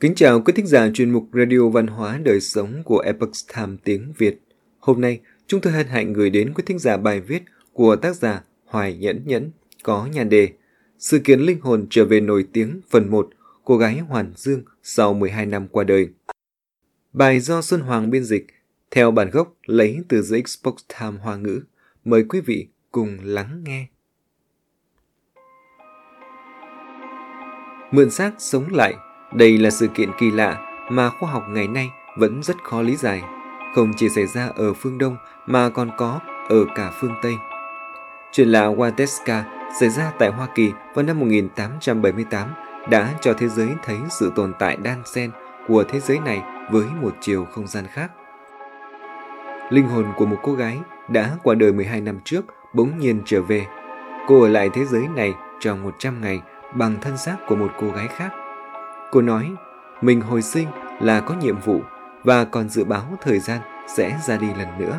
Kính chào quý thính giả chuyên mục Radio Văn hóa Đời Sống của Epoch Time tiếng Việt. Hôm nay, chúng tôi hân hạnh gửi đến quý thính giả bài viết của tác giả Hoài Nhẫn Nhẫn có nhan đề Sự kiện linh hồn trở về nổi tiếng phần 1 Cô gái Hoàn Dương sau 12 năm qua đời. Bài do Xuân Hoàng biên dịch, theo bản gốc lấy từ The Xbox Time Hoa ngữ. Mời quý vị cùng lắng nghe. Mượn xác sống lại, đây là sự kiện kỳ lạ mà khoa học ngày nay vẫn rất khó lý giải. Không chỉ xảy ra ở phương Đông mà còn có ở cả phương Tây. Chuyện lạ Wateska xảy ra tại Hoa Kỳ vào năm 1878 đã cho thế giới thấy sự tồn tại đan xen của thế giới này với một chiều không gian khác. Linh hồn của một cô gái đã qua đời 12 năm trước bỗng nhiên trở về. Cô ở lại thế giới này trong 100 ngày bằng thân xác của một cô gái khác. Cô nói, mình hồi sinh là có nhiệm vụ và còn dự báo thời gian sẽ ra đi lần nữa.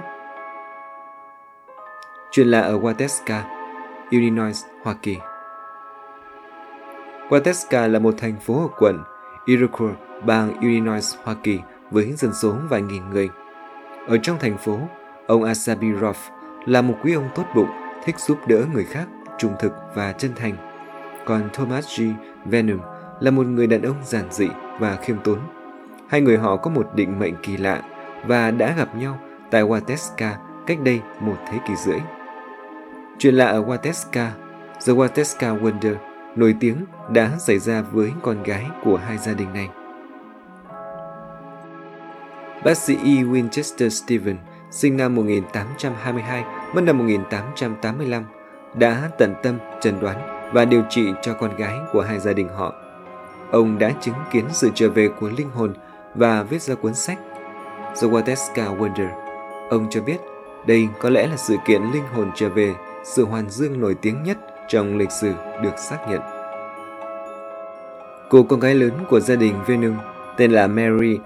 Chuyện là ở Wateska, Illinois, Hoa Kỳ. Wateska là một thành phố ở quận Iroquois, bang Illinois, Hoa Kỳ với dân số vài nghìn người. Ở trong thành phố, ông Asabi Roth là một quý ông tốt bụng, thích giúp đỡ người khác, trung thực và chân thành. Còn Thomas G. Venom là một người đàn ông giản dị và khiêm tốn. Hai người họ có một định mệnh kỳ lạ và đã gặp nhau tại Wateska cách đây một thế kỷ rưỡi. Chuyện lạ ở Wateska, The Wateska Wonder, nổi tiếng đã xảy ra với con gái của hai gia đình này. Bác sĩ E. Winchester Stephen, sinh năm 1822, mất năm 1885, đã tận tâm chẩn đoán và điều trị cho con gái của hai gia đình họ. Ông đã chứng kiến sự trở về của linh hồn và viết ra cuốn sách The Wateska Wonder. Ông cho biết đây có lẽ là sự kiện linh hồn trở về, sự hoàn dương nổi tiếng nhất trong lịch sử được xác nhận. Cô con gái lớn của gia đình Venom tên là Mary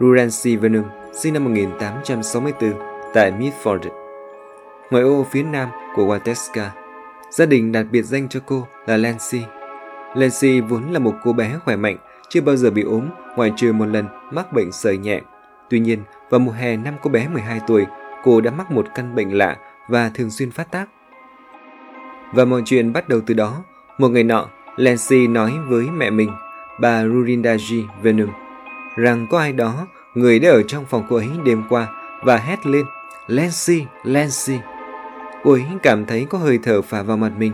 Rurancy Venom, sinh năm 1864 tại Midford, ngoại ô phía nam của Wateska. Gia đình đặt biệt danh cho cô là Lancy. Lancy vốn là một cô bé khỏe mạnh, chưa bao giờ bị ốm ngoại trừ một lần mắc bệnh sởi nhẹ. Tuy nhiên, vào mùa hè năm cô bé 12 tuổi, cô đã mắc một căn bệnh lạ và thường xuyên phát tác. Và mọi chuyện bắt đầu từ đó. Một ngày nọ, Lancy nói với mẹ mình, bà Rurindaji Venom, rằng có ai đó, người đã ở trong phòng cô ấy đêm qua và hét lên, Lancy, Lancy. Cô ấy cảm thấy có hơi thở phả vào mặt mình.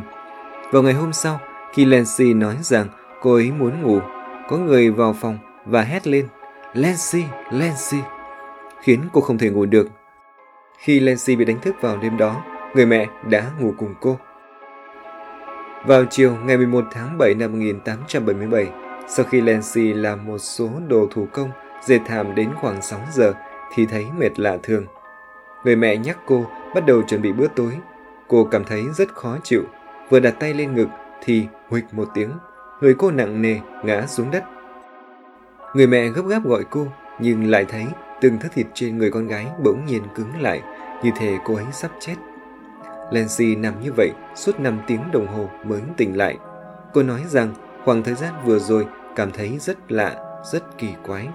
Vào ngày hôm sau, khi Lancy nói rằng cô ấy muốn ngủ, có người vào phòng và hét lên, Lancy, Lancy, khiến cô không thể ngủ được. Khi Lancy bị đánh thức vào đêm đó, người mẹ đã ngủ cùng cô. Vào chiều ngày 11 tháng 7 năm 1877, sau khi Lancy làm một số đồ thủ công, dệt thảm đến khoảng 6 giờ thì thấy mệt lạ thường. Người mẹ nhắc cô bắt đầu chuẩn bị bữa tối. Cô cảm thấy rất khó chịu, vừa đặt tay lên ngực thì huịch một tiếng, người cô nặng nề ngã xuống đất. Người mẹ gấp gáp gọi cô, nhưng lại thấy từng thất thịt trên người con gái bỗng nhiên cứng lại, như thể cô ấy sắp chết. Lancy nằm như vậy suốt 5 tiếng đồng hồ mới tỉnh lại. Cô nói rằng khoảng thời gian vừa rồi cảm thấy rất lạ, rất kỳ quái.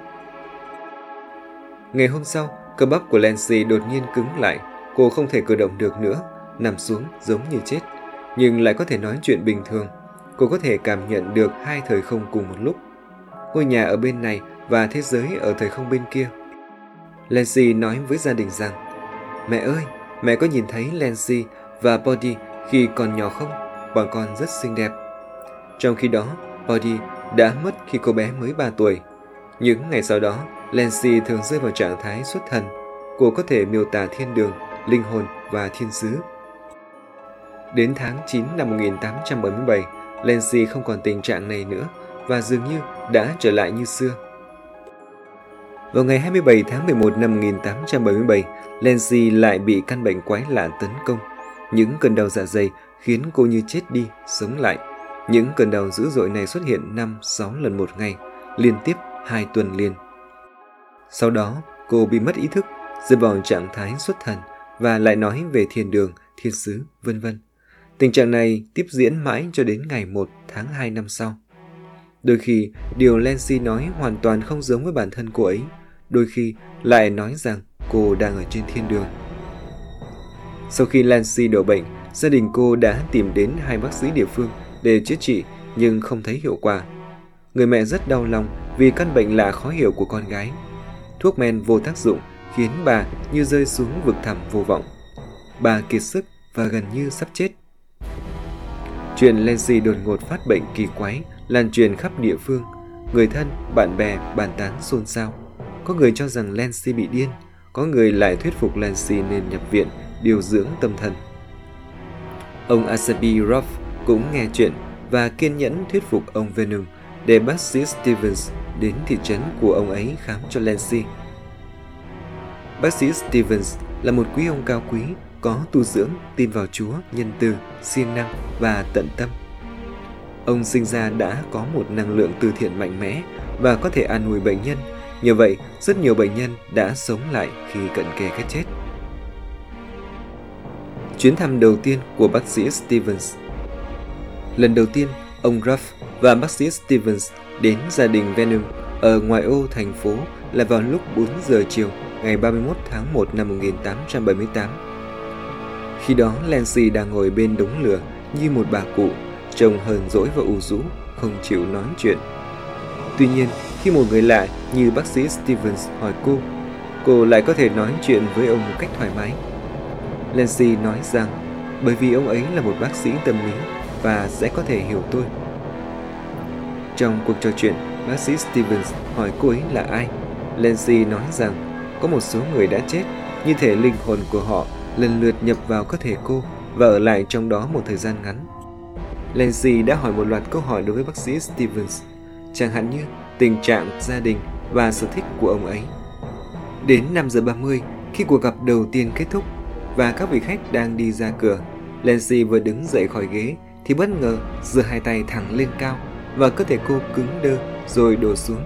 Ngày hôm sau, cơ bắp của Lancy đột nhiên cứng lại, cô không thể cử động được nữa, nằm xuống giống như chết, nhưng lại có thể nói chuyện bình thường. Cô có thể cảm nhận được hai thời không cùng một lúc. Ngôi nhà ở bên này và thế giới ở thời không bên kia. Lancy nói với gia đình rằng, Mẹ ơi, mẹ có nhìn thấy Lancy và Body khi còn nhỏ không? Bọn con rất xinh đẹp. Trong khi đó, Body đã mất khi cô bé mới 3 tuổi. Những ngày sau đó, Lancy thường rơi vào trạng thái xuất thần. Cô có thể miêu tả thiên đường, linh hồn và thiên sứ. Đến tháng 9 năm 1877, Lenzi không còn tình trạng này nữa và dường như đã trở lại như xưa. Vào ngày 27 tháng 11 năm 1877, Lenzi lại bị căn bệnh quái lạ tấn công. Những cơn đau dạ dày khiến cô như chết đi, sống lại. Những cơn đau dữ dội này xuất hiện 5-6 lần một ngày, liên tiếp 2 tuần liền. Sau đó, cô bị mất ý thức, rơi vào trạng thái xuất thần và lại nói về thiên đường, thiên sứ, vân vân. Tình trạng này tiếp diễn mãi cho đến ngày 1 tháng 2 năm sau. Đôi khi, điều Lancy nói hoàn toàn không giống với bản thân cô ấy. Đôi khi lại nói rằng cô đang ở trên thiên đường. Sau khi Lancy đổ bệnh, gia đình cô đã tìm đến hai bác sĩ địa phương để chữa trị nhưng không thấy hiệu quả. Người mẹ rất đau lòng vì căn bệnh lạ khó hiểu của con gái. Thuốc men vô tác dụng khiến bà như rơi xuống vực thẳm vô vọng. Bà kiệt sức và gần như sắp chết. Chuyện Lenzi đột ngột phát bệnh kỳ quái lan truyền khắp địa phương. Người thân, bạn bè bàn tán xôn xao. Có người cho rằng Lenzi bị điên, có người lại thuyết phục Lenzi nên nhập viện điều dưỡng tâm thần. Ông Asabi Ruff cũng nghe chuyện và kiên nhẫn thuyết phục ông Venom để bác sĩ Stevens đến thị trấn của ông ấy khám cho Lenzi. Bác sĩ Stevens là một quý ông cao quý, có tu dưỡng, tin vào Chúa, nhân từ, siêng năng và tận tâm. Ông sinh ra đã có một năng lượng từ thiện mạnh mẽ và có thể an ủi bệnh nhân. Nhờ vậy, rất nhiều bệnh nhân đã sống lại khi cận kề cái chết. Chuyến thăm đầu tiên của bác sĩ Stevens Lần đầu tiên, ông Ruff và bác sĩ Stevens đến gia đình Venom ở ngoại ô thành phố là vào lúc 4 giờ chiều ngày 31 tháng 1 năm 1878. Khi đó Lancy đang ngồi bên đống lửa như một bà cụ, trông hờn dỗi và u rũ, không chịu nói chuyện. Tuy nhiên, khi một người lạ như bác sĩ Stevens hỏi cô, cô lại có thể nói chuyện với ông một cách thoải mái. Lancy nói rằng bởi vì ông ấy là một bác sĩ tâm lý và sẽ có thể hiểu tôi. Trong cuộc trò chuyện, bác sĩ Stevens hỏi cô ấy là ai. Lancy nói rằng có một số người đã chết, như thể linh hồn của họ lần lượt nhập vào cơ thể cô và ở lại trong đó một thời gian ngắn. Lancy đã hỏi một loạt câu hỏi đối với bác sĩ Stevens, chẳng hạn như tình trạng gia đình và sở thích của ông ấy. Đến 5 giờ 30, khi cuộc gặp đầu tiên kết thúc và các vị khách đang đi ra cửa, Lancy vừa đứng dậy khỏi ghế thì bất ngờ giơ hai tay thẳng lên cao và cơ thể cô cứng đơ rồi đổ xuống.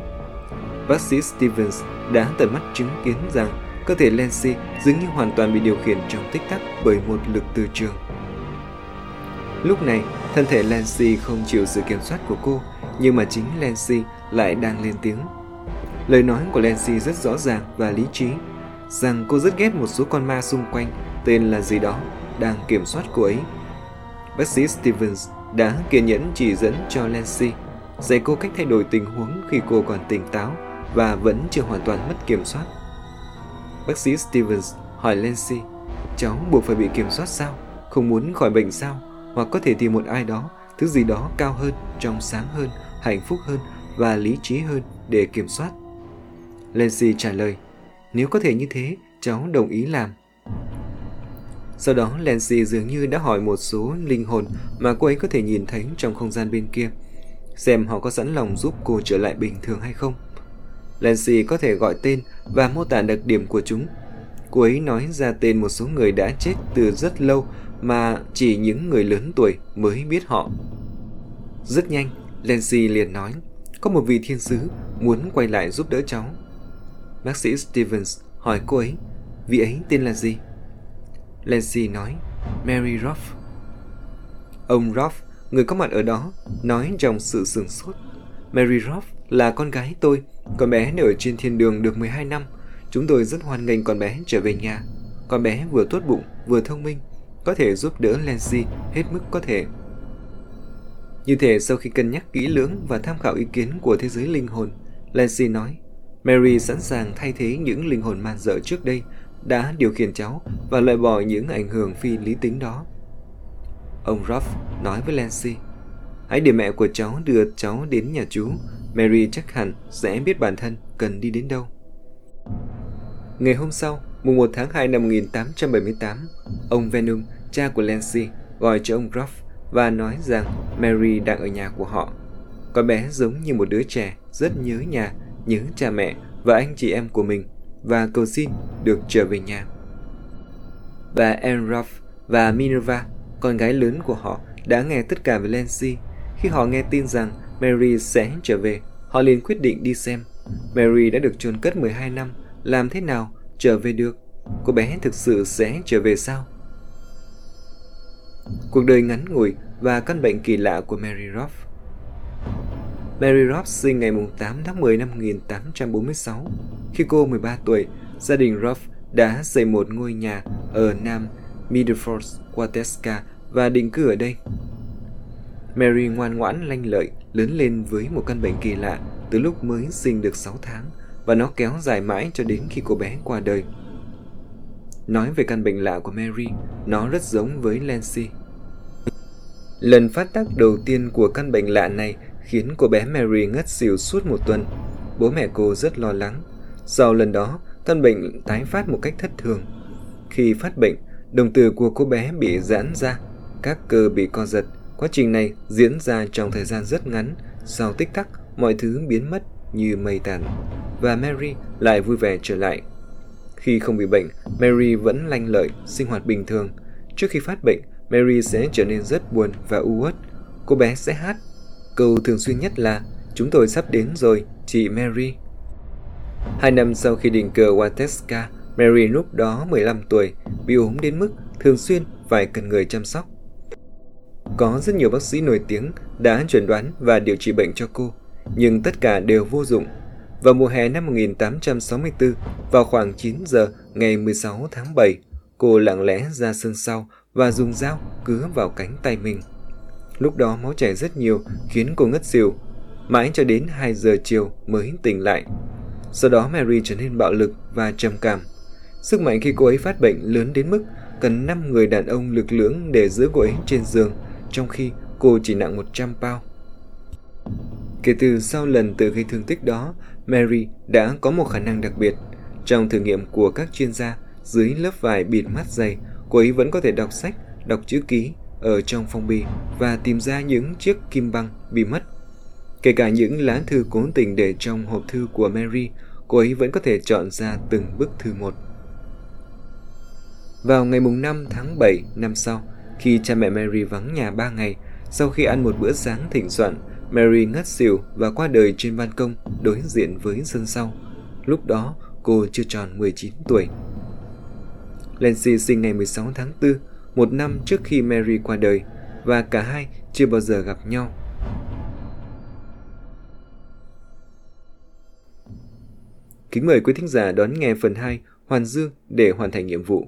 Bác sĩ Stevens đã tận mắt chứng kiến rằng cơ thể Lancy dường như hoàn toàn bị điều khiển trong tích tắc bởi một lực từ trường. Lúc này, thân thể Lancy không chịu sự kiểm soát của cô, nhưng mà chính Lancy lại đang lên tiếng. Lời nói của Lancy rất rõ ràng và lý trí, rằng cô rất ghét một số con ma xung quanh, tên là gì đó, đang kiểm soát cô ấy. Bác sĩ Stevens đã kiên nhẫn chỉ dẫn cho Lancy, dạy cô cách thay đổi tình huống khi cô còn tỉnh táo và vẫn chưa hoàn toàn mất kiểm soát. Bác sĩ Stevens hỏi Lancy, cháu buộc phải bị kiểm soát sao? Không muốn khỏi bệnh sao? Hoặc có thể tìm một ai đó, thứ gì đó cao hơn, trong sáng hơn, hạnh phúc hơn và lý trí hơn để kiểm soát. Lancy trả lời, nếu có thể như thế, cháu đồng ý làm. Sau đó Lancy dường như đã hỏi một số linh hồn mà cô ấy có thể nhìn thấy trong không gian bên kia, xem họ có sẵn lòng giúp cô trở lại bình thường hay không. Lancy có thể gọi tên và mô tả đặc điểm của chúng. Cô ấy nói ra tên một số người đã chết từ rất lâu mà chỉ những người lớn tuổi mới biết họ. Rất nhanh, Lancy liền nói, có một vị thiên sứ muốn quay lại giúp đỡ cháu. Bác sĩ Stevens hỏi cô ấy, vị ấy tên là gì? Lancy nói, Mary Ruff. Ông Ruff, người có mặt ở đó, nói trong sự sửng sốt. Mary Ruff là con gái tôi, con bé đã ở trên thiên đường được 12 năm. Chúng tôi rất hoan nghênh con bé trở về nhà. Con bé vừa tốt bụng, vừa thông minh, có thể giúp đỡ Lancy hết mức có thể. Như thể sau khi cân nhắc kỹ lưỡng và tham khảo ý kiến của thế giới linh hồn, Lancy nói, Mary sẵn sàng thay thế những linh hồn man dợ trước đây đã điều khiển cháu và loại bỏ những ảnh hưởng phi lý tính đó. Ông Ruff nói với Lancy, hãy để mẹ của cháu đưa cháu đến nhà chú. Mary chắc hẳn sẽ biết bản thân cần đi đến đâu. Ngày hôm sau, mùng 1 tháng 2 năm 1878, ông Venom, cha của Lancy, gọi cho ông Ruff và nói rằng Mary đang ở nhà của họ. Con bé giống như một đứa trẻ rất nhớ nhà, nhớ cha mẹ và anh chị em của mình và cầu xin được trở về nhà. Bà Ruff và Minerva, con gái lớn của họ, đã nghe tất cả về Lancy. Khi họ nghe tin rằng Mary sẽ trở về, họ liền quyết định đi xem. Mary đã được chôn cất 12 năm, làm thế nào trở về được? Cô bé thực sự sẽ trở về sao? Cuộc đời ngắn ngủi và căn bệnh kỳ lạ của Mary Ruff Mary Roth sinh ngày 8 tháng 10 năm 1846. Khi cô 13 tuổi, gia đình Roth đã xây một ngôi nhà ở Nam Middleford, Quateska và định cư ở đây. Mary ngoan ngoãn lanh lợi, lớn lên với một căn bệnh kỳ lạ từ lúc mới sinh được 6 tháng và nó kéo dài mãi cho đến khi cô bé qua đời. Nói về căn bệnh lạ của Mary, nó rất giống với Lancy. Lần phát tác đầu tiên của căn bệnh lạ này khiến cô bé Mary ngất xỉu suốt một tuần. Bố mẹ cô rất lo lắng. Sau lần đó, căn bệnh tái phát một cách thất thường. Khi phát bệnh, đồng tử của cô bé bị giãn ra, các cơ bị co giật. Quá trình này diễn ra trong thời gian rất ngắn, sau tích tắc mọi thứ biến mất như mây tàn và Mary lại vui vẻ trở lại. Khi không bị bệnh, Mary vẫn lanh lợi, sinh hoạt bình thường. Trước khi phát bệnh, Mary sẽ trở nên rất buồn và u uất. Cô bé sẽ hát. Câu thường xuyên nhất là Chúng tôi sắp đến rồi, chị Mary. Hai năm sau khi định cờ Wateska, Mary lúc đó 15 tuổi, bị ốm đến mức thường xuyên phải cần người chăm sóc. Có rất nhiều bác sĩ nổi tiếng đã chuẩn đoán và điều trị bệnh cho cô, nhưng tất cả đều vô dụng. Vào mùa hè năm 1864, vào khoảng 9 giờ ngày 16 tháng 7, cô lặng lẽ ra sân sau và dùng dao cứa vào cánh tay mình. Lúc đó máu chảy rất nhiều khiến cô ngất xỉu, mãi cho đến 2 giờ chiều mới tỉnh lại. Sau đó Mary trở nên bạo lực và trầm cảm. Sức mạnh khi cô ấy phát bệnh lớn đến mức cần 5 người đàn ông lực lưỡng để giữ cô ấy trên giường, trong khi cô chỉ nặng 100 pound. Kể từ sau lần tự gây thương tích đó, Mary đã có một khả năng đặc biệt. Trong thử nghiệm của các chuyên gia, dưới lớp vải bịt mắt dày, cô ấy vẫn có thể đọc sách, đọc chữ ký ở trong phong bì và tìm ra những chiếc kim băng bị mất. Kể cả những lá thư cố tình để trong hộp thư của Mary, cô ấy vẫn có thể chọn ra từng bức thư một. Vào ngày mùng 5 tháng 7 năm sau, khi cha mẹ Mary vắng nhà 3 ngày, sau khi ăn một bữa sáng thịnh soạn, Mary ngất xỉu và qua đời trên ban công đối diện với sân sau. Lúc đó, cô chưa tròn 19 tuổi. Lancy sinh ngày 16 tháng 4, một năm trước khi Mary qua đời, và cả hai chưa bao giờ gặp nhau. Kính mời quý thính giả đón nghe phần 2 Hoàn Dương để hoàn thành nhiệm vụ.